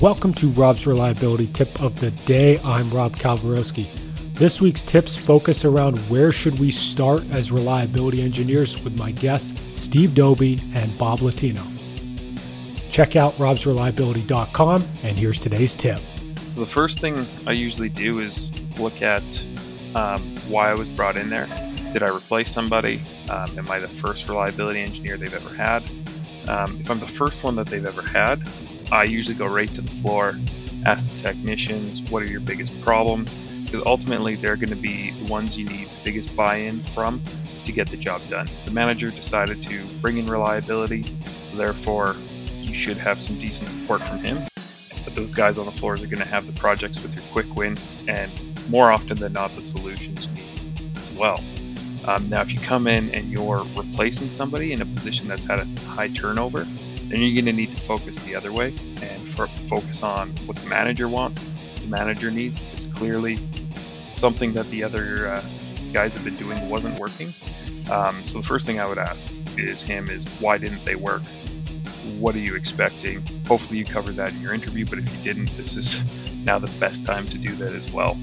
Welcome to Rob's Reliability Tip of the Day. I'm Rob Kalwarowski. This week's tips focus around where should we start as reliability engineers with my guests Steve Doby and Bob Latino. Check out robsreliability.com and here's today's tip. So the first thing I usually do is look at um, why I was brought in there. Did I replace somebody? Um, am I the first reliability engineer they've ever had? Um, if I'm the first one that they've ever had, I usually go right to the floor, ask the technicians, what are your biggest problems? Because ultimately, they're going to be the ones you need the biggest buy in from to get the job done. The manager decided to bring in reliability, so therefore, you should have some decent support from him. But those guys on the floors are going to have the projects with your quick win, and more often than not, the solutions you need as well. Um, now, if you come in and you're replacing somebody in a position that's had a high turnover, then you're going to need to focus the other way and for, focus on what the manager wants, the manager needs. It's clearly something that the other uh, guys have been doing wasn't working. Um, so the first thing I would ask is him is why didn't they work? What are you expecting? Hopefully you covered that in your interview, but if you didn't, this is now the best time to do that as well.